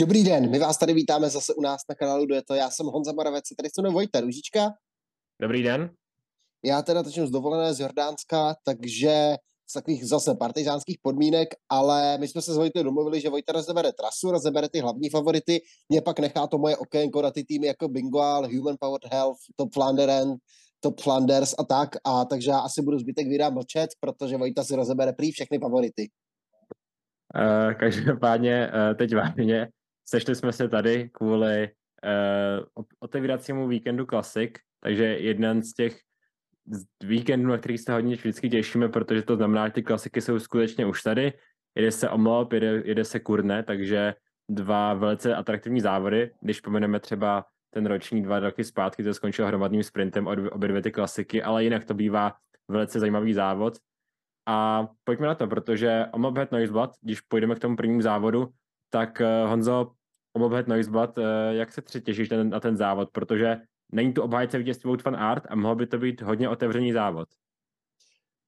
Dobrý den, my vás tady vítáme zase u nás na kanálu to. Já jsem Honza Moravec, tady se mnou Vojta Ružička. Dobrý den. Já teda teď z dovolené z Jordánska, takže z takových zase partizánských podmínek, ale my jsme se s Vojtou domluvili, že Vojta rozebere trasu, rozebere ty hlavní favority, mě pak nechá to moje okénko na ty týmy jako Bingoal, Human Powered Health, Top Flanderen, Top Flanders a tak, a takže já asi budu zbytek videa mlčet, protože Vojta si rozebere prý všechny favority. Uh, každopádně uh, teď vážně, sešli jsme se tady kvůli uh, otevíracímu víkendu Classic, takže jeden z těch víkendů, na kterých se hodně vždycky těšíme, protože to znamená, že ty klasiky jsou skutečně už tady. Jede se Omlop, jede, jede se Kurne, takže dva velice atraktivní závody. Když pomeneme třeba ten roční dva roky zpátky, to skončilo hromadným sprintem obě dvě ty klasiky, ale jinak to bývá velice zajímavý závod. A pojďme na to, protože Omlophead Noiseblad, když půjdeme k tomu prvnímu závodu, tak eh, Honzo, Omlophead Noiseblad, eh, jak se tři těšíš na ten závod, protože není tu obhájce vítězství Wout van Art a mohl by to být hodně otevřený závod.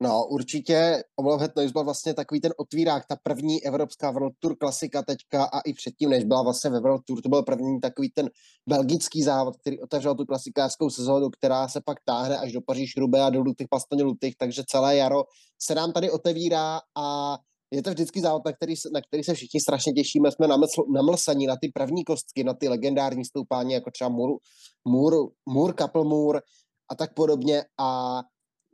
No, určitě Omlouvhet Noise byl vlastně takový ten otvírák, ta první evropská World Tour klasika teďka a i předtím, než byla vlastně ve World Tour, to byl první takový ten belgický závod, který otevřel tu klasikářskou sezónu, která se pak táhne až do Paříž Rube a do Lutých Pastoně Lutých, takže celé jaro se nám tady otevírá a je to vždycky závod, na který, na který se všichni strašně těšíme. Jsme namlsaní na ty první kostky, na ty legendární stoupání, jako třeba Mur, Mur, Mur Kaplmur a tak podobně. A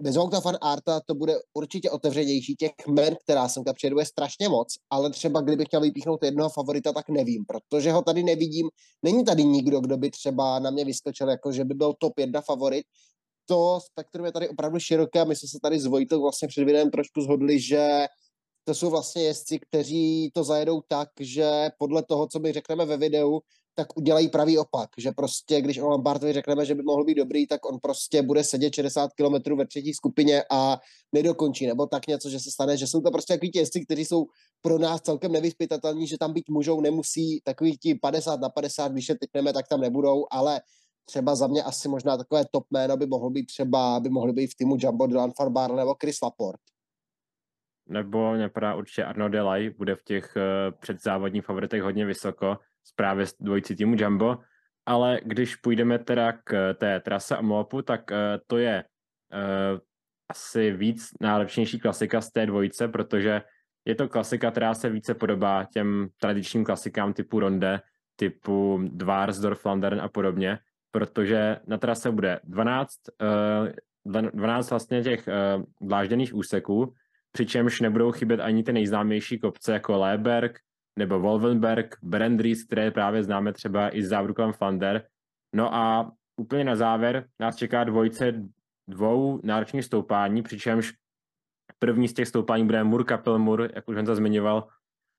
bez Vouta fan Arta to bude určitě otevřenější. Těch men, která sem přijedu, je strašně moc, ale třeba kdybych chtěl vypíchnout jednoho favorita, tak nevím, protože ho tady nevidím. Není tady nikdo, kdo by třeba na mě vyskočil, jako že by byl top jedna favorit. To spektrum je tady opravdu široké a my jsme se tady s Vojtou vlastně před videem trošku zhodli, že to jsou vlastně jezdci, kteří to zajedou tak, že podle toho, co my řekneme ve videu, tak udělají pravý opak, že prostě, když o Lampartovi řekneme, že by mohl být dobrý, tak on prostě bude sedět 60 km ve třetí skupině a nedokončí, nebo tak něco, že se stane, že jsou to prostě takový jezdci, kteří jsou pro nás celkem nevyspytatelní, že tam být můžou, nemusí, takový ti 50 na 50, když je typneme, tak tam nebudou, ale třeba za mě asi možná takové top jméno by mohlo být třeba, by mohly být v týmu Jumbo Dylan Farbar nebo Chris Laporte nebo mě určitě Arno Delay, bude v těch uh, předzávodních favoritech hodně vysoko, právě s dvojicí týmu Jumbo, ale když půjdeme teda k té trase a Moapu, tak uh, to je asi víc náročnější klasika z té dvojice, protože je to klasika, která se více podobá těm tradičním klasikám typu Ronde, typu Dvarsdorf, Flandern a podobně, protože na trase bude 12, uh, 12 vlastně těch dlážděných úseků, přičemž nebudou chybět ani ty nejznámější kopce jako Leberg nebo Wolvenberg, Brandries, které právě známe třeba i z závodu Flander. No a úplně na závěr nás čeká dvojice dvou náročných stoupání, přičemž první z těch stoupání bude Mur Kapelmur, jak už jsem zmiňoval,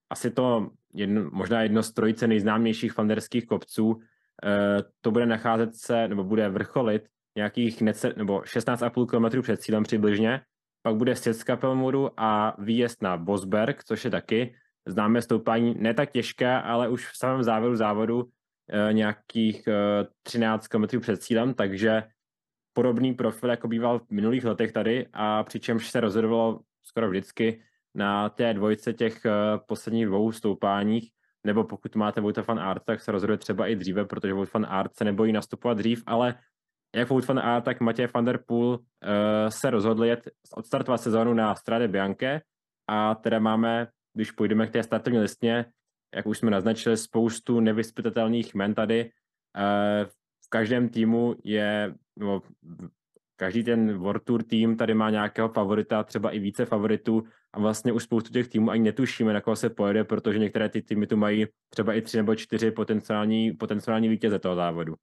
asi to jedno, možná jedno z trojice nejznámějších flanderských kopců. E, to bude nacházet se, nebo bude vrcholit nějakých nece, nebo 16,5 km před cílem přibližně pak bude sjezd Kapelmuru a výjezd na Bosberg, což je taky známé stoupání, ne tak těžké, ale už v samém závěru závodu e, nějakých e, eh, 13 km před cílem, takže podobný profil, jako býval v minulých letech tady a přičemž se rozhodovalo skoro vždycky na té dvojce těch e, posledních dvou stoupáních, nebo pokud máte Wout van Art, tak se rozhoduje třeba i dříve, protože Wout van Art se nebojí nastupovat dřív, ale jak Wout van Aert, tak Matěj van der Poel uh, se rozhodli jet odstartovat sezónu na Strade Bianche. A teda máme, když půjdeme k té startovní listně, jak už jsme naznačili, spoustu nevyspytatelných men tady. Uh, v každém týmu je, no, každý ten World Tour tým tady má nějakého favorita, třeba i více favoritů. A vlastně už spoustu těch týmů ani netušíme, na koho se pojede, protože některé ty týmy tu mají třeba i tři nebo čtyři potenciální, potenciální vítěze toho závodu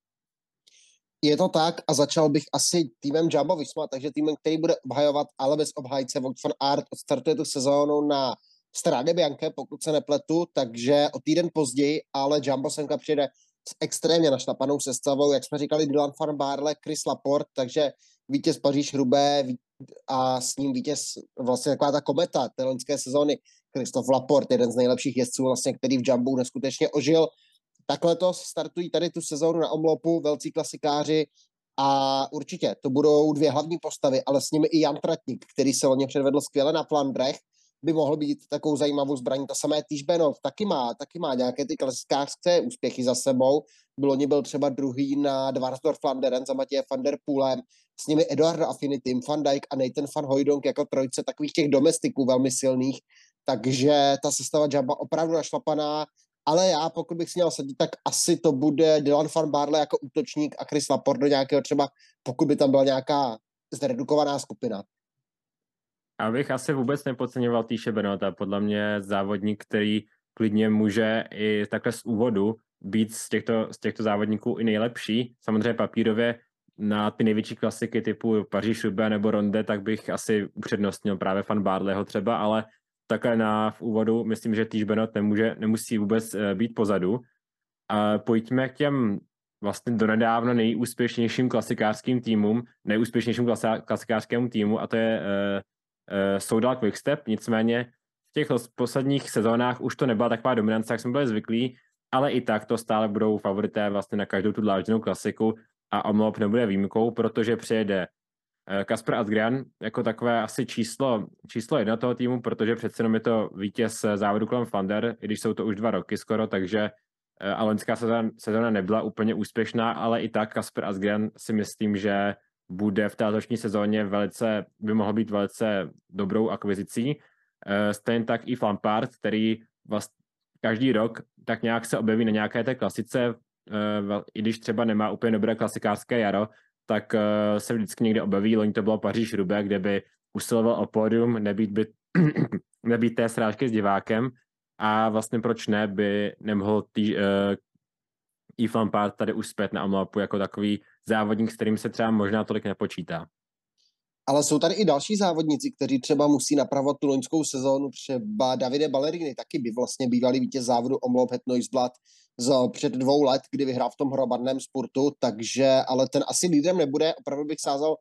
je to tak a začal bych asi týmem Jumbo Visma, takže týmem, který bude obhajovat, ale bez obhájce. Vogt van Art odstartuje tu sezónu na Strade Bianche, pokud se nepletu, takže o týden později, ale Jumbo semka přijde s extrémně našlapanou sestavou, jak jsme říkali, Dylan van Barle, Chris Laporte, takže vítěz Paříž Rubé a s ním vítěz vlastně taková ta kometa té loňské sezóny, Christoph Laporte, jeden z nejlepších jezdců, vlastně, který v Jumbo neskutečně ožil tak letos startují tady tu sezónu na omlopu velcí klasikáři a určitě to budou dvě hlavní postavy, ale s nimi i Jan Tratník, který se loni předvedl skvěle na Flandrech, by mohl být takovou zajímavou zbraní. Ta samé Týž Benov taky má, taky má nějaké ty klasikářské úspěchy za sebou. Bylo ní byl třeba druhý na Dvarsdorf Flanderen za Matěje van der Poolem, s nimi Eduardo Affinity, Van Dijk a Nathan van Hooydonk jako trojce takových těch domestiků velmi silných, takže ta sestava Jamba opravdu našlapaná, ale já pokud bych si měl sadit, tak asi to bude Dylan van Barley jako útočník a Chris Laporte do nějakého třeba, pokud by tam byla nějaká zredukovaná skupina. Já bych asi vůbec nepodceňoval Týše Benota. Podle mě závodník, který klidně může i takhle z úvodu být z těchto, z těchto závodníků i nejlepší. Samozřejmě papírově na ty největší klasiky typu Paříž Roubaix nebo Ronde, tak bych asi upřednostnil právě fan Barleyho třeba, ale takhle na v úvodu myslím, že Týž Benot nemůže, nemusí vůbec uh, být pozadu. A pojďme k těm vlastně donedávno nejúspěšnějším klasikářským týmům, nejúspěšnějším klasikářskému týmu a to je uh, uh, Soudal Quickstep, nicméně v těch posledních sezónách už to nebyla taková dominance, jak jsme byli zvyklí, ale i tak to stále budou favorité vlastně na každou tu dlážděnou klasiku a Omlop nebude výjimkou, protože přijede eh, Kasper Adgrian jako takové asi číslo, číslo jedna toho týmu, protože přece jenom je to vítěz závodu kolem Flander, i když jsou to už dva roky skoro, takže eh, a loňská sezóna, sezóna nebyla úplně úspěšná, ale i tak Kasper Asgren si myslím, že bude v té letošní sezóně velice, by mohl být velice dobrou akvizicí. Eh, stejně tak i Flampard, který vlastně každý rok tak nějak se objeví na nějaké té klasice Eh, i když třeba nemá úplně dobré klasikářské jaro, tak eh, se vždycky někde objeví. Loni to bylo Paříž Rubé, kde by usiloval o pódium, nebýt, by, nebýt té srážky s divákem a vlastně proč ne, by nemohl tý, uh, Yves Lampard tady uspět na Amlapu jako takový závodník, s kterým se třeba možná tolik nepočítá. Ale jsou tady i další závodníci, kteří třeba musí napravovat tu loňskou sezónu, třeba Davide Ballerini, taky by vlastně bývalý vítěz závodu Omloop Het Noisblad z před dvou let, kdy vyhrál v tom hromadném sportu, takže ale ten asi lídrem nebude, opravdu bych sázal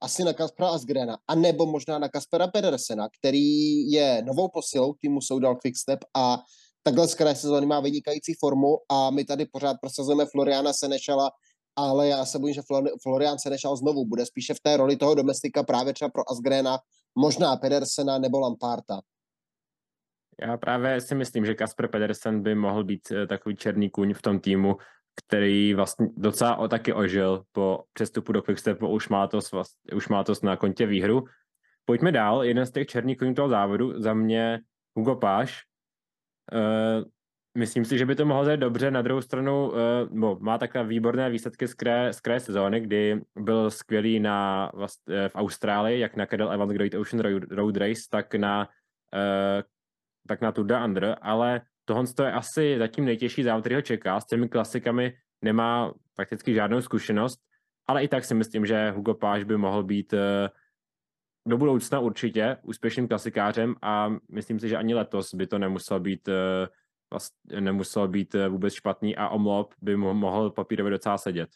asi na Kaspera Asgrena, a nebo možná na Kaspera Pedersena, který je novou posilou týmu Soudal Quickstep a takhle z kraje sezóny má vynikající formu a my tady pořád prosazujeme Floriana Senešala ale já se bojím, že Florian Senešal znovu bude spíše v té roli toho domestika právě třeba pro Asgrena, možná Pedersena nebo Lamparta. Já právě si myslím, že Kasper Pedersen by mohl být eh, takový černý kůň v tom týmu, který vlastně docela o, taky ožil po přestupu do Quickstepu, už má to, už má to na kontě výhru. Pojďme dál, jeden z těch černých koní toho závodu, za mě Hugo Páš, eh, Myslím si, že by to mohlo zajít dobře. Na druhou stranu uh, má takové výborné výsledky z kraje, z kraje sezóny, kdy byl skvělý na, vlast, uh, v Austrálii, jak na Cadel Evans Great Ocean Road, Road Race, tak na, uh, tak na Tour de Under, ale tohle je asi zatím nejtěžší závod, který ho čeká. S těmi klasikami nemá prakticky žádnou zkušenost, ale i tak si myslím, že Hugo Páš by mohl být uh, do budoucna určitě úspěšným klasikářem a myslím si, že ani letos by to nemuselo být uh, vlastně nemusel být eh, vůbec špatný a omlop by mohl papírově docela sedět.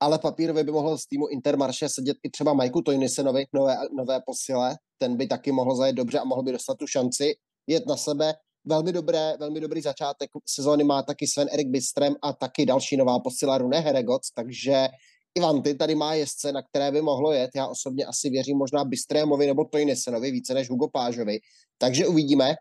Ale papírově by mohl z týmu Intermarše sedět i třeba Majku Tojnisenovi, nové, nové posile, ten by taky mohl zajet dobře a mohl by dostat tu šanci jet na sebe. Velmi, dobré, velmi dobrý začátek sezóny má taky Sven Erik Bystrem a taky další nová posila Rune Heregoc, takže Ivan, ty tady má jezdce, na které by mohlo jet. Já osobně asi věřím možná Bystrémovi nebo Tojnisenovi více než Hugo Pážovi. Takže uvidíme.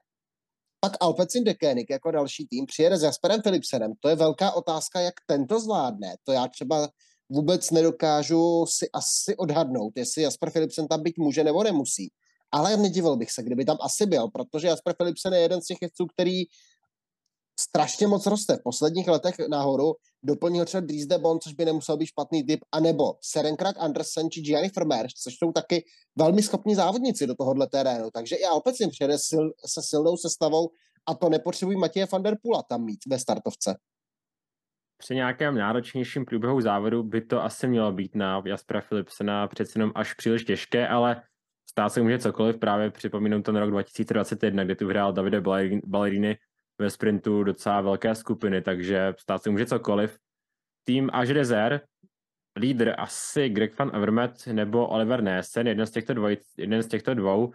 Pak Alpecin Deceuninck jako další tým přijede s Jasperem Philipsenem. To je velká otázka, jak tento zvládne. To já třeba vůbec nedokážu si asi odhadnout, jestli Jasper Philipsen tam být může nebo nemusí. Ale nedivil bych se, kdyby tam asi byl, protože Jasper Philipsen je jeden z těch jezdců, který strašně moc roste v posledních letech nahoru. Doplnil třeba Dries de Bon, což by nemusel být špatný typ, anebo Serenkrak Andersen či Gianni Vermeersch, což jsou taky velmi schopní závodníci do tohohle terénu. Takže i Alpecin přijede sil, se silnou sestavou a to nepotřebují Matěje van der Pula tam mít ve startovce. Při nějakém náročnějším průběhu závodu by to asi mělo být na Jaspera Philipsena přeci jenom až příliš těžké, ale stát se může cokoliv. Právě připomínám ten rok 2021, kdy tu hrál Davide Ballerini ve sprintu docela velké skupiny, takže stát se může cokoliv. Tým Aždezer, lídr asi Greg van Avermaet nebo Oliver Nesen, jeden z těchto, dvoj, jeden z těchto dvou. Uh,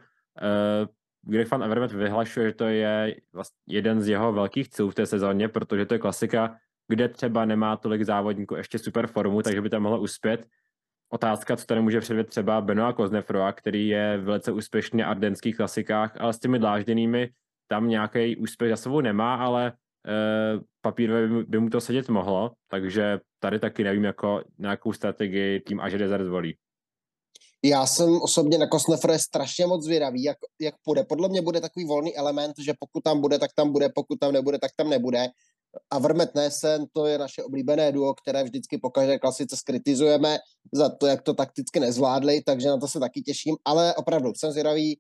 Greg van Avermaet vyhlašuje, že to je vlastně jeden z jeho velkých cílů v té sezóně, protože to je klasika, kde třeba nemá tolik závodníků ještě super formu, takže by tam mohlo uspět. otázka, co tady může předvět třeba Benoa Koznefroa, který je velice úspěšný v ardenských klasikách, ale s těmi dlážděnými tam nějaký úspěch za sebou nemá, ale e, papírově by, by mu to sedět mohlo, takže tady taky nevím, jako, na jakou strategii tým Ažedezer zvolí. Já jsem osobně na Kosnefre strašně moc zvědavý, jak, jak půjde. Podle mě bude takový volný element, že pokud tam bude, tak tam bude, pokud tam nebude, tak tam nebude. A Vrmet Nesen, to je naše oblíbené duo, které vždycky po každé klasice skritizujeme za to, jak to takticky nezvládli, takže na to se taky těším, ale opravdu jsem zvědavý.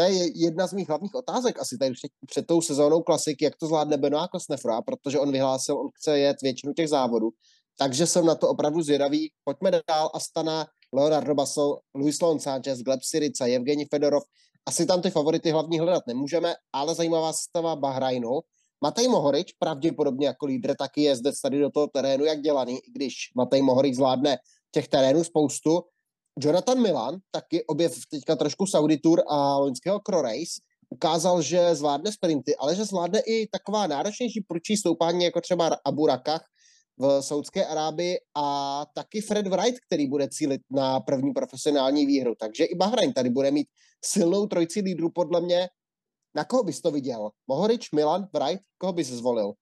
To je jedna z mých hlavních otázek asi tady před, tou sezónou klasiky, jak to zvládne Benoit Kosnefra, protože on vyhlásil, on chce jet většinu těch závodů. Takže jsem na to opravdu zvědavý. Pojďme dál. Astana, Leonardo Basso, Luis Leon Sanchez, Gleb Syrica, Evgeni Fedorov. Asi tam ty favority hlavní hledat nemůžeme, ale zajímavá stava Bahrajnu. Matej Mohorič, pravděpodobně jako lídr, taky je zde tady do toho terénu jak dělaný, i když Matej Mohorič zvládne těch terénů spoustu. Jonathan Milan, taky objev teďka trošku Saudi Tour a loňského Cro Race, ukázal, že zvládne sprinty, ale že zvládne i taková náročnější průčí stoupání, jako třeba Abu Rakach, v Saudské Arábii a taky Fred Wright, který bude cílit na první profesionální výhru. Takže i Bahrain tady bude mít silnou trojici lídrů podle mě. Na koho bys to viděl? Mohorič, Milan, Wright? Koho bys zvolil?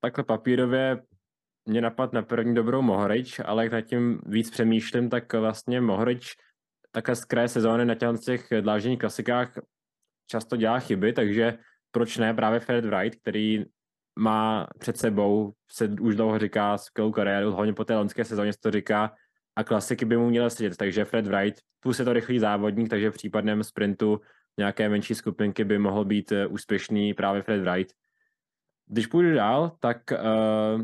Takhle papírově mě napad na první dobrou Mohorič, ale jak nad tím víc přemýšlím, tak vlastně Mohorič takhle z kraje sezóny na těch dlážděných klasikách často dělá chyby, takže proč ne právě Fred Wright, který má před sebou, se už dlouho říká, skvělou kariéru, hlavně po té loňské sezóně se to říká, a klasiky by mu měly sedět, takže Fred Wright, plus je to rychlý závodník, takže v případném sprintu nějaké menší skupinky by mohl být uh, úspěšný právě Fred Wright. Když půjdu dál, tak uh,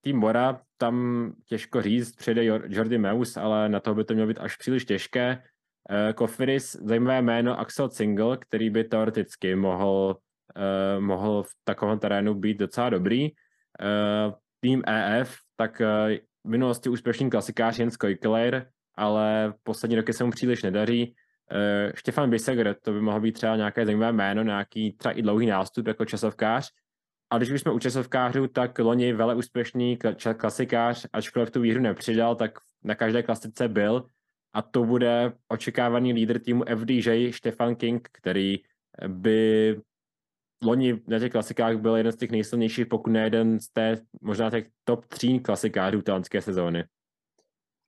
tým Bora, tam těžko říct, přijde Jordi Meus, ale na to by to mělo být až příliš těžké. Uh, Kofiris, zajímavé jméno Axel Single, který by teoreticky mohl uh, mohl v takovém terénu být docela dobrý. Uh, tým EF, tak v minulosti úspěšný klasikář Jens Kojkeleir, ale poslední roky se mu příliš nedaří. Štefan Biseger, to by mohlo být třeba nějaké zajímavé jméno, nějaký třeba i dlouhý nástup jako časovkář. A když bychom u časovkářů, tak loni vele úspěšný klasikář, ačkoliv tu výhru nepřidal, tak na každé klasice byl. A to bude očekávaný lídr týmu FDJ Stefan King, který by loni na těch klasikách byl jeden z těch nejsilnějších, pokud ne jeden z té možná těch top tří klasikářů talentské sezóny.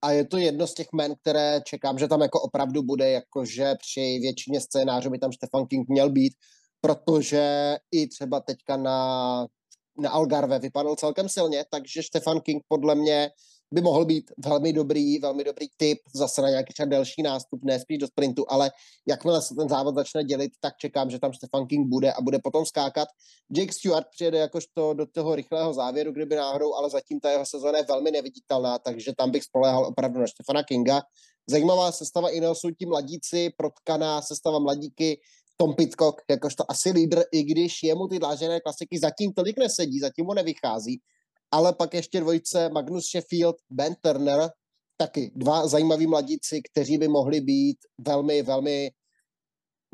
A je to jedno z těch men, které čekám, že tam jako opravdu bude, jakože při většině scénářů by tam Stefan King měl být, protože i třeba teďka na, na Algarve vypadal celkem silně, takže Stefan King podle mě by mohl být velmi dobrý, velmi dobrý tip zase na nějaký třeba delší nástup, ne spíš do sprintu, ale jakmile se ten závod začne dělit, tak čekám, že tam Stefan King bude a bude potom skákat. Jake Stewart přijede jakožto do toho rychlého závěru, kdyby náhodou, ale zatím ta jeho sezóna je velmi neviditelná, takže tam bych spoléhal opravdu na Stefana Kinga. Zajímavá sestava Ineosu, ti mladíci, protkaná sestava mladíky, Tom Pitcock, jakožto asi lídr, i když jemu ty dlážené klasiky zatím tolik nesedí, zatím mu nevychází, ale pak ještě dvojice Magnus Sheffield, Ben Turner, taky dva zajímaví mladíci, kteří by mohli být velmi, velmi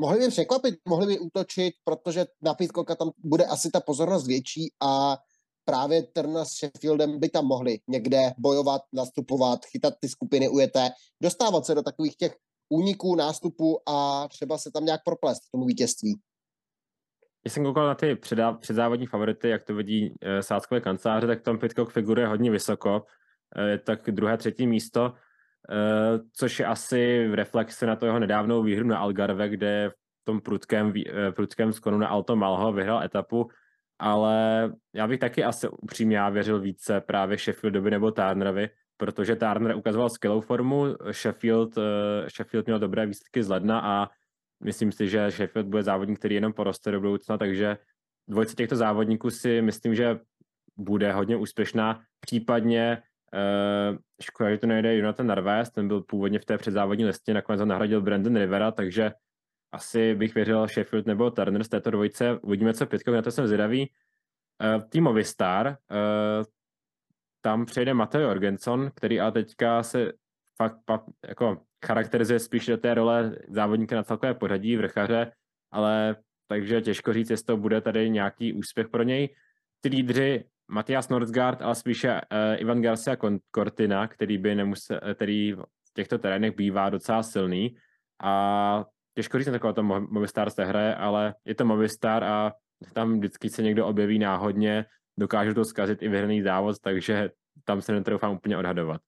mohli by překvapit, mohli by útočit, protože na Pitcocka tam bude asi ta pozornost větší a právě Turner s Sheffieldem by tam mohli někde bojovat, nastupovat, chytat ty skupiny ujeté, dostávat se do takových těch úniků, nástupů a třeba se tam nějak proplést k tomu vítězství. Když jsem koukal na ty předzávodní favority, jak to vidí e, sáckové kanceláře, tak tam Pitcock figuruje hodně vysoko, e, tak druhé, třetí místo, e, což je asi v reflexi na to jeho nedávnou výhru na Algarve, kde v tom prudkém, e, prudkém skonu na Alto Malho vyhrál etapu, ale já bych taky asi upřímně věřil více právě Sheffieldovi nebo Turnerovi, protože Turner ukazoval skvělou formu, Sheffield, Sheffield měl dobré výsledky z ledna a Myslím si, že Sheffield bude závodník, který jenom poroste do budoucna, takže dvojce těchto závodníků si myslím, že bude hodně úspěšná. Případně uh, škoda, že to nejde Jonathan Narváez, ten byl původně v té předzávodní listě, nakonec ho nahradil Brandon Rivera, takže asi bych věřil Sheffield nebo Turner z této dvojice. Uvidíme, co pětkou, na to jsem zvědavý. Uh, tým Movistar, uh, tam přejde Mateo Jorgenson, který a teďka se fakt, fakt jako charakterizuje spíš do té role závodníka na celkové pořadí vrchaře, ale takže těžko říct, jestli to bude tady nějaký úspěch pro něj. Ty lídři Matias Nordsgaard, ale spíše uh, Ivan Garcia Cortina, který by nemusel, který v těchto terénech bývá docela silný a těžko říct na taková to Movistar se hraje, ale je to Movistar a tam vždycky se někdo objeví náhodně, dokážu to zkazit i vyhraný závod, takže tam se netroufám úplně odhadovat.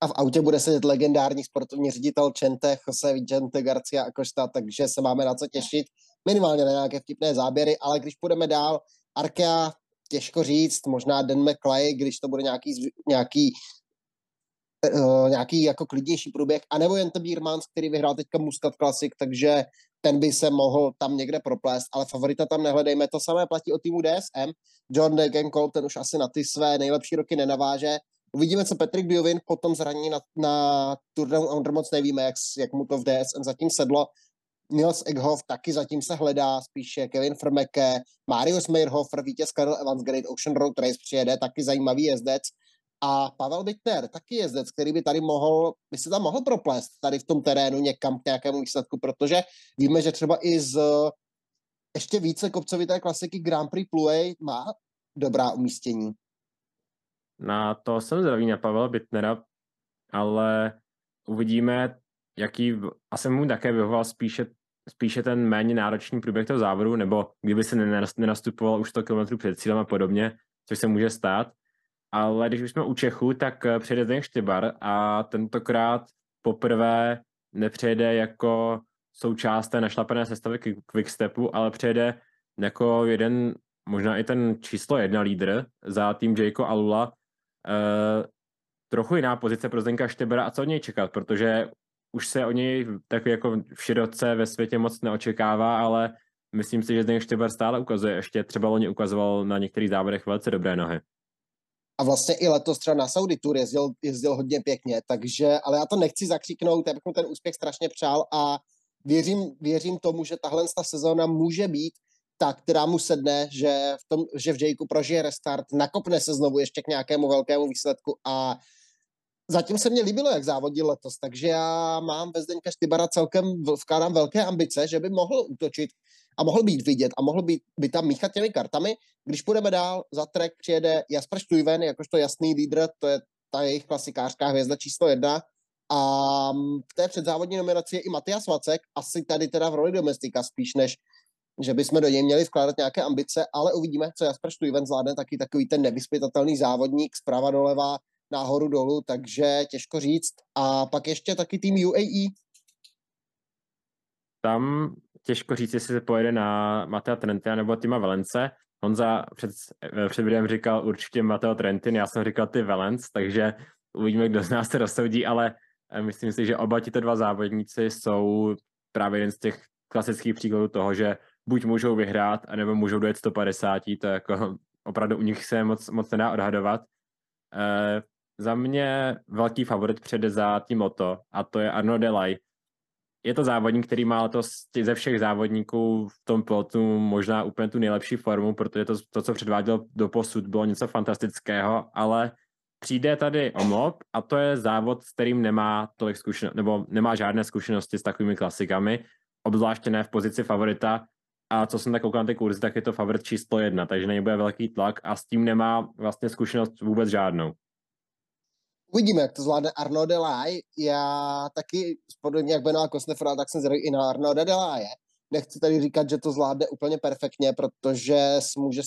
A v autě bude sedět legendární sportovní ředitel Čente, Jose Vicente Garcia Acosta, takže se máme na co těšit. Minimálně na nějaké vtipné záběry, ale když půjdeme dál, Arkea, těžko říct, možná Dan McClay, když to bude nějaký, nějaký uh, nějaký jako klidnější průběh, anebo jen ten Biermans, který vyhrál teďka Muscat Classic, takže ten by se mohl tam někde proplést, ale favorita tam nehledejme. To samé platí o týmu DSM. John Degenkolb, ten už asi na ty své nejlepší roky nenaváže. Uvidíme, co Patrick Biovin potom zraní na, na turnaji Under moc nevíme, jak, jak mu to v DSM zatím sedlo. Nils Egghoff taky zatím se hledá, spíše Kevin Frmeke, Marius Meyerhofer, vítěz Karel Evans Great Ocean Road Race přijede, taky zajímavý jezdec. A Pavel Bittner, taky jezdec, který by tady mohl, by se tam mohl proplést tady v tom terénu někam k nějakému výsledku, protože víme, že třeba i z ještě více kopcovité klasiky Grand Prix Plouay má dobrá umístění. Na to jsem zdravý na Pavel Bittnera, ale uvidíme, jaký, asi mu také vyhoval spíše, spíše ten méně náročný průběh toho závodu, nebo kdyby se nenastupoval už 100 km před cílem a podobně, což se může stát. Ale když už jsme u Čechu, tak eh, přijede ten Štybar a tentokrát poprvé nepřejede jako součást té našlapené sestavy Quickstepu, ale přejede jako jeden, možná i ten číslo jedna lídr za tým Jayko Alula. E, trochu jiná pozice pro Zdenka Štebera a co od něj čekat, protože už se o něj tak jako v široce ve světě moc neočekává, ale myslím si, že Zdeněk Štěber stále ukazuje, ještě třeba loni ukazoval na některých závodech velice dobré nohy. A vlastně i letos třeba na Saudi Tour jezdil, jezdil hodně pěkně, takže, ale já to nechci zakřiknout, já bych mu ten úspěch strašně přál a věřím, věřím tomu, že tahle ta sezóna může být ta, která mu sedne, že v, tom, že v Jakeu prožije restart, nakopne se znovu ještě k nějakému velkému výsledku a zatím se mně líbilo, jak závodil letos, takže já mám ve Zdeňka Štybara celkem vkládám velké ambice, že by mohl útočit a mohl být vidět a mohl být, by tam míchat těmi kartami. Když půjdeme dál, za trek přijede Jasper Stuyven, jakožto jasný lídr, to je ta jejich klasikářská hvězda číslo jedna. A v té předzávodní nominaci je i Matias Vacek, asi tady teda v roli domestika spíš, než že bychom do něj měli vkládat nějaké ambice, ale uvidíme, co Jasper Stuyven zvládne, taky takový ten nevyspytatelný závodník zprava doleva, nahoru dolů, takže těžko říct. A pak ještě taky tým UAE. Tam těžko říct, jestli se pojede na Matea Trentina nebo Tima Valence. Honza před, před videem říkal určitě Mateo Trentin, já jsem říkal ty Valence, takže uvidíme, kdo z nás se rozsoudí, ale eh, myslím si, že oba tito dva závodníci jsou právě jeden z těch klasických příkladů toho, že buď můžou vyhrát, anebo můžou dojet 150, to jako opravdu u nich se moc, moc nedá odhadovat. E, za mě velký favorit přede za tím Moto a to je Arno Delay, je to závodník, který má letos ze všech závodníků v tom pilotu možná úplně tu nejlepší formu, protože to, to co předváděl do posud, bylo něco fantastického, ale přijde tady omlop a to je závod, s kterým nemá tolik zkušenosti, nebo nemá žádné zkušenosti s takovými klasikami, obzvláště ne v pozici favorita. A co jsem tak koukal na ty kurzy, tak je to favorit číslo jedna, takže na něj bude velký tlak a s tím nemá vlastně zkušenost vůbec žádnou. Uvidíme, jak to zvládne Arno Delay. Já taky, podobně jak Benoit Kosnefra, tak jsem zvědavý i na Arno Delaye. Nechci tady říkat, že to zvládne úplně perfektně, protože se může,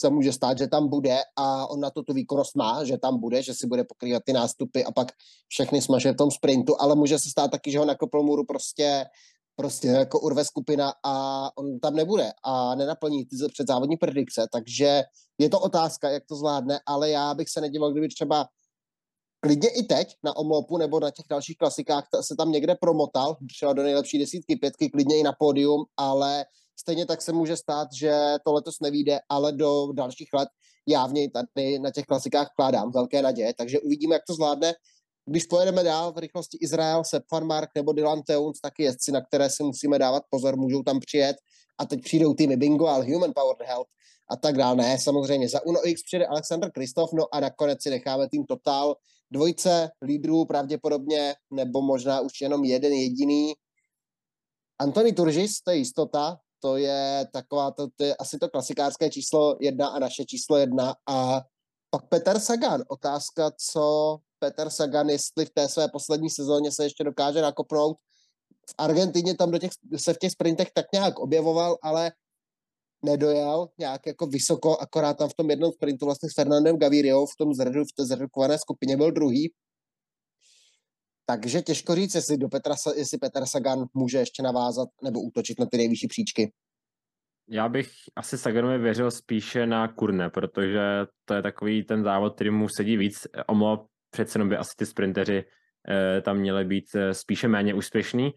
se může stát, že tam bude a on na to tu výkonnost má, že tam bude, že si bude pokrývat ty nástupy a pak všechny smaže v tom sprintu, ale může se stát taky, že ho na Koplomůru prostě prostě jako urve skupina a on tam nebude a nenaplní ty předzávodní predikce, takže je to otázka, jak to zvládne, ale já bych se nedíval, kdyby třeba klidně i teď na omlopu nebo na těch dalších klasikách se tam někde promotal, třeba do nejlepší desítky, pětky, klidně i na pódium, ale stejně tak se může stát, že to letos nevíde, ale do dalších let já v něj tady na těch klasikách vkládám velké naděje, takže uvidíme, jak to zvládne. Když pojedeme dál v rychlosti Izrael, Sepp Van Mark nebo Dylan Teuns, taky jezdci, na které si musíme dávat pozor, můžou tam přijet a teď přijdou týmy Bingo, ale Human Powered Health a tak dále. Ne, samozřejmě za Uno X přijde Alexander Kristof, no a nakonec si necháme tým Total, dvojce lídrů pravděpodobně, nebo možná už jenom jeden jediný. Antony Turžis, to je jistota, to je taková, to, to je asi to klasikářské číslo jedna a naše číslo jedna a Peter Sagan. Otázka, co Peter Sagan, jestli v té své poslední sezóně se ještě dokáže nakopnout. V Argentině tam do těch, se v těch sprintech tak nějak objevoval, ale nedojel nějak jako vysoko, akorát tam v tom jednom sprintu vlastně s Fernandem Gavirio v tom zredu, v té zredukované skupině byl druhý. Takže těžko říct, jestli, do Petra, jestli Petr Sagan může ještě navázat nebo útočit na ty nejvyšší příčky. Já bych asi Saganovi věřil spíše na Kurne, protože to je takový ten závod, který mu sedí víc. Omlo přece jenom by asi ty sprinteři eh, tam měli být eh, spíše méně úspěšní.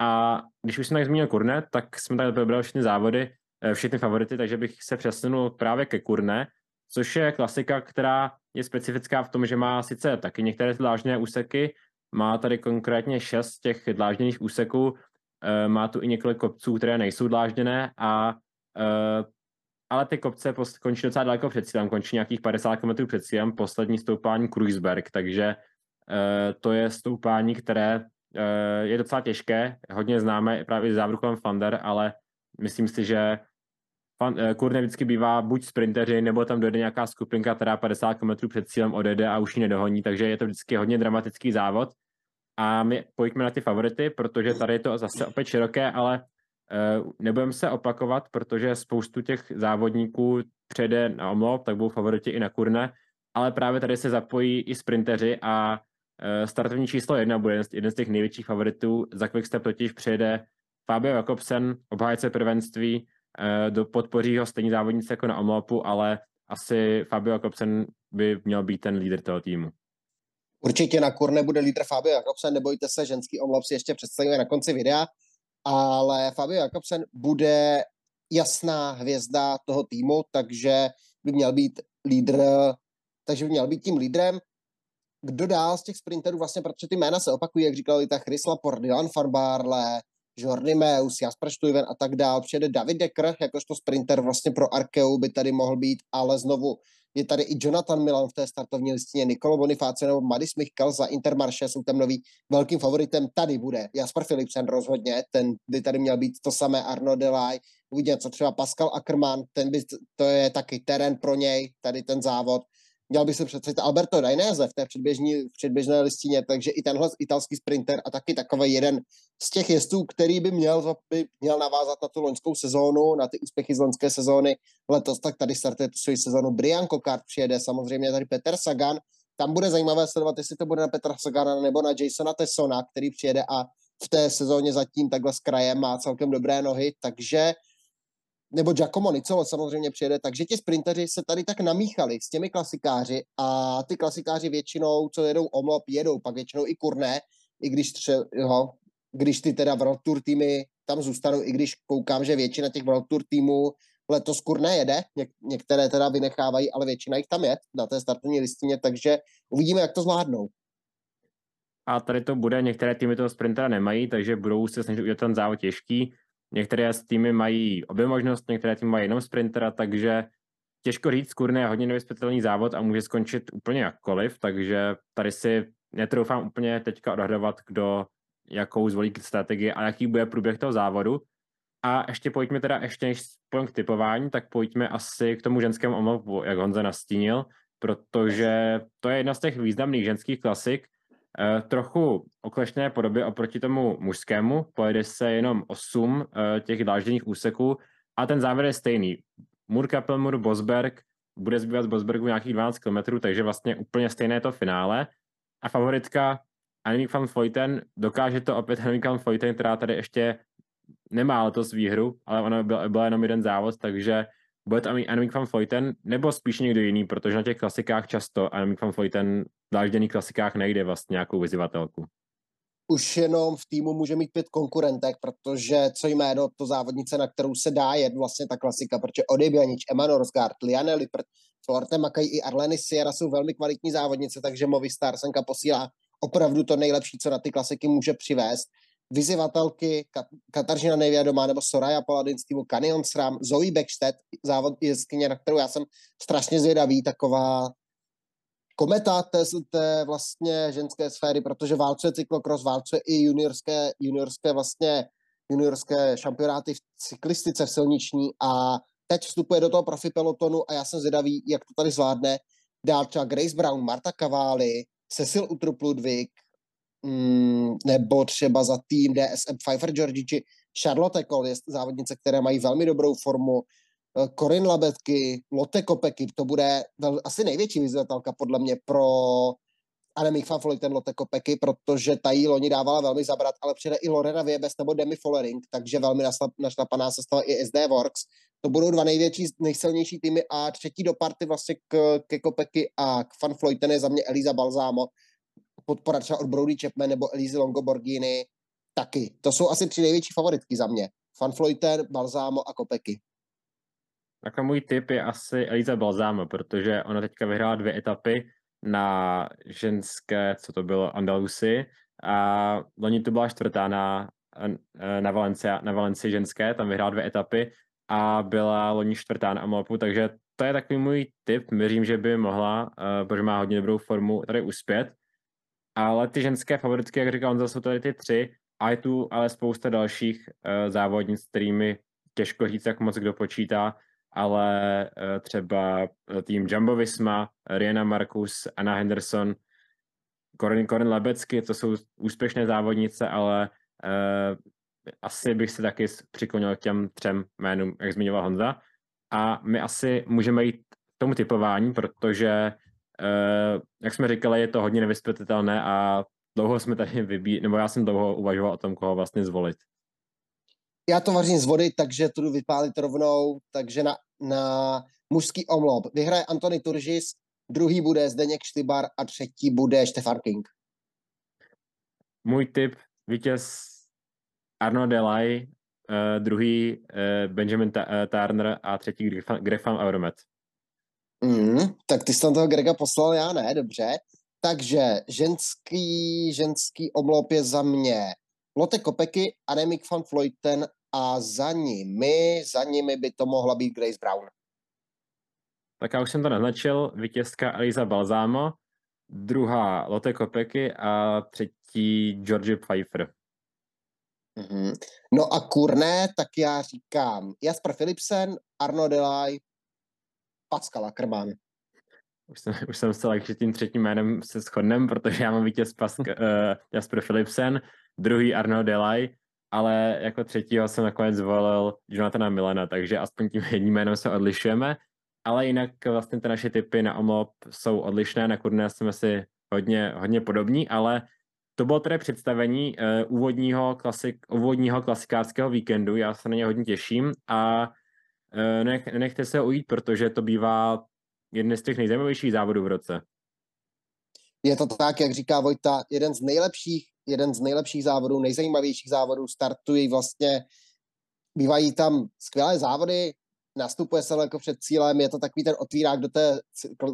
A když už jsem tak zmínil Kurne, tak jsme tady probrali všechny závody, všechny favority, takže bych se přesunul právě ke Kurne, což je klasika, která je specifická v tom, že má sice taky některé dlážné úseky, má tady konkrétně šest těch dlážděných úseků, má tu i několik kopců, které nejsou dlážděné a Uh, ale ty kopce končí docela daleko před cílem, končí nějakých 50 km před cílem, poslední stoupání Kruisberg, takže to je stoupání, které je docela těžké, hodně známe právě závru kolem Flander, ale myslím si, že fan, uh, Kurne vždycky bývá buď sprinteři, nebo tam dojde nějaká skupinka, která 50 km před cílem odejde a už ji nedohoní, takže je to vždycky hodně dramatický závod. A my pojďme na ty favority, protože tady je to zase opět široké, ale Eh, nebudeme se opakovat, protože spoustu těch závodníků přejde na omlov, tak budou favoriti i na kurne, ale právě tady se zapojí i sprinteři a eh, startovní číslo jedna bude jeden z těch největších favoritů. Za Quickstep totiž přijede Fabio Jakobsen, obhájce prvenství, eh, do podpoří ho stejní závodníci jako na omlopu, ale asi Fabio Jakobsen by měl být ten lídr toho týmu. Určitě na kurne bude lídr Fabio Jakobsen, nebojte se, ženský omlop si ještě představíme na konci videa ale Fabio Jakobsen bude jasná hvězda toho týmu, takže by měl být lídr, takže by měl být tím lídrem. Kdo dál z těch sprinterů vlastně, protože ty jména se opakují, jak říkal i ta Chris Laporte, Dylan Van Jordi Meus, Jasper Stuyven a tak dál. Přijede David Decker, jakožto sprinter vlastně pro Arkeu by tady mohl být, ale znovu je tady i Jonathan Milan v té startovní listině, Nikolo Bonifáce nebo Madis Michal za Intermarše jsou tam nový velkým favoritem. Tady bude Jasper Philipsen rozhodně, ten by tady měl být to samé Arno Delay, uvidíme, co třeba Pascal Ackermann, ten by, to je taky terén pro něj, tady ten závod měl by se představit Alberto Dainese v té předběžní, v předběžné listině, takže i tenhle italský sprinter a taky takový jeden z těch jezdů, který by měl, by měl navázat na tu loňskou sezónu, na ty úspěchy z loňské sezóny letos, tak tady startuje tu svoji sezónu. Brian Kokart přijede, samozřejmě tady Peter Sagan, tam bude zajímavé sledovat, jestli to bude na Petra Sagana nebo na Jasona Tessona, který přijede a v té sezóně zatím takhle s krajem má celkem dobré nohy, takže nebo Giacomo Nicolo samozřejmě přijede, takže ti sprinteři se tady tak namíchali s těmi klasikáři a ty klasikáři většinou, co jedou omlop, jedou pak většinou i kurné, i když třeba, jo, když ty teda World Tour týmy tam zůstanou, i když koukám, že většina těch World Tour týmů letos kurné jede, Něk- některé teda vynechávají, ale většina jich tam je na té startovní listině, takže uvidíme, jak to zvládnou. A tady to bude, některé týmy toho sprintera nemají, takže budou se snažit udělat ten závod těžký. Některé z týmy mají obě možnost, některé týmy mají jenom sprintera, takže těžko říct, Kurne je hodně nevyspětelný závod a může skončit úplně jakkoliv, takže tady si netroufám úplně teďka odhadovat, kdo jakou zvolí strategii a jaký bude průběh toho závodu. A ještě pojďme teda, ještě než k typování, tak pojďme asi k tomu ženskému omluvu, jak Honza nastínil, protože to je jedna z těch významných ženských klasik, trochu oklešné podobě oproti tomu mužskému. Pojede se jenom 8 eh, těch dlážděných úseků a ten závěr je stejný. Mur Kapelmur, Bosberg, bude zbývat z Bosbergu nějakých 12 km, takže vlastně úplně stejné to finále. A favoritka Annemiek van Vleuten, dokáže to opět Annemiek van Vleuten, která tady ještě nemá letos výhru, ale ona byla, byla jenom jeden závod, takže bude to Annemiek van Vleuten, nebo spíš někdo jiný, protože na těch klasikách často Annemiek van Vleuten v dlážděných klasikách nejde vlastně nějakou vyzývatelku. Už jenom v týmu může mít pět konkurentek, protože co jméno to závodnice, na kterou se dá jet vlastně ta klasika, protože Ody Bianič, Emma Norsgaard, Liane Lippert, Forte Makaj i Arleny Sierra jsou velmi kvalitní závodnice, takže Movistar Senka posílá opravdu to nejlepší, co na ty klasiky může přivést vyzývatelky Katarzyna Nevědomá nebo Soraya Paladin z Canyon SRAM, Zoe Beckstedt, závod jezdkyně, na kterou já jsem strašně zvědavý, taková kometa té, té vlastně ženské sféry, protože válcuje cyklokros, válcuje i juniorské, juniorské vlastně juniorské šampionáty v cyklistice v silniční a teď vstupuje do toho profi pelotonu a já jsem zvědavý, jak to tady zvládne. dát třeba Grace Brown, Marta Cavalli, Cecil Utrup Ludwig, mm, nebo třeba za tým DSM Pfeiffer Georgici, Charlotte Cole je závodnice, které mají velmi dobrou formu, eh, Labetky, Lotte Kopeky, to bude asi největší vyzvedatelka podle mě pro Anemik van Vleuten Lotte Kopeky, protože ta jí loni dávala velmi zabrat, ale přijde i Lorena Viebes nebo Demi Follering, takže velmi našlapaná sestava i SD Works. To budou dva největší, nejsilnější týmy a třetí do party vlastně k, ke Kopeky a k Van Vleuten je za mě Eliza Balzámo, podpora třeba od Brody Chapman nebo Elizy Longoborgini, taky. To jsou asi tři největší favoritky za mě. Van Vleuten, Balzámo a Kopeky. Tak můj tip je asi Eliza Balzámo, protože ona teďka vyhrála dvě etapy na ženské, co to bylo, Andalusy a loni to byla čtvrtá na, na, Valencia, na Valencii ženské, tam vyhrála dvě etapy a byla loni čtvrtá na Amlopu, takže to je takový můj tip, věřím, že by mohla, uh, protože má hodně dobrou formu, tady uspět. Ale ty ženské favoritky, jak říkal on, jsou tady ty tři, a je tu ale spousta dalších uh, závodnic, s kterými těžko říct, jak moc kdo počítá, ale uh, třeba tým Jumbo Visma, Riena Markus, Anna Henderson, Corin, Corin Lebecky, to jsou úspěšné závodnice, ale uh, asi bych se taky přiklonil k těm třem jménům, jak zmiňoval Honza. A my asi můžeme jít k tomu typování, protože, jak jsme říkali, je to hodně nevyspětitelné a dlouho jsme tady vybí, nebo já jsem dlouho uvažoval o tom, koho vlastně zvolit. Já to vařím z vody, takže to jdu vypálit rovnou, takže na, na mužský omlop vyhraje Antony Turžis, druhý bude Zdeněk Štybar a třetí bude Štefan King. Můj tip, vítěz Arno Delay, uh, druhý uh, Benjamin Ta- uh, Turner a třetí Van Euromet. Mm, tak ty jsi tam toho Grega poslal, já ne, dobře. Takže ženský, ženský omlop je za mě Lotte Kopeky, Anemik van Floyten a za nimi, za nimi by to mohla být Grace Brown. Tak já už jsem to naznačil, vítězka Eliza Balzámo, druhá Lotte Kopeky a třetí George Pfeiffer. Mm-hmm. No a kurné, tak já říkám Jasper Philipsen, Arno Delay, Pascal Ackermann. Už jsem, už jsem se že tím třetím jménem se shodnem, protože já mám vítěz Pask, uh, Jasper Philipsen, druhý Arno Delay, ale jako třetího jsem nakonec zvolil Jonathana Milena, takže aspoň tím jedním jménem se odlišujeme, ale jinak vlastně ty naše typy na omlop jsou odlišné, na kurné jsme si hodně, hodně podobní, ale to bylo tedy představení uh, úvodního, klasik, úvodního klasikářského víkendu, já se na ně hodně těším a nech, nechte se ujít, protože to bývá jeden z těch nejzajímavějších závodů v roce. Je to tak, jak říká Vojta, jeden z nejlepších, jeden z nejlepších závodů, nejzajímavějších závodů, startují vlastně, bývají tam skvělé závody, nastupuje se jako před cílem, je to takový ten otvírák do té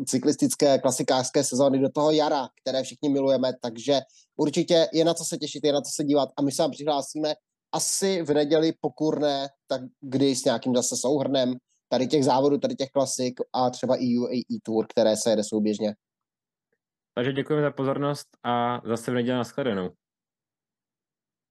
cyklistické, klasikářské sezóny, do toho jara, které všichni milujeme, takže určitě je na co se těšit, je na co se dívat a my se vám přihlásíme asi v neděli pokurné, tak kdy s nějakým zase souhrnem tady těch závodů, tady těch klasik a třeba i UAE Tour, které se jede souběžně. Takže děkujeme za pozornost a zase v neděli nashledanou.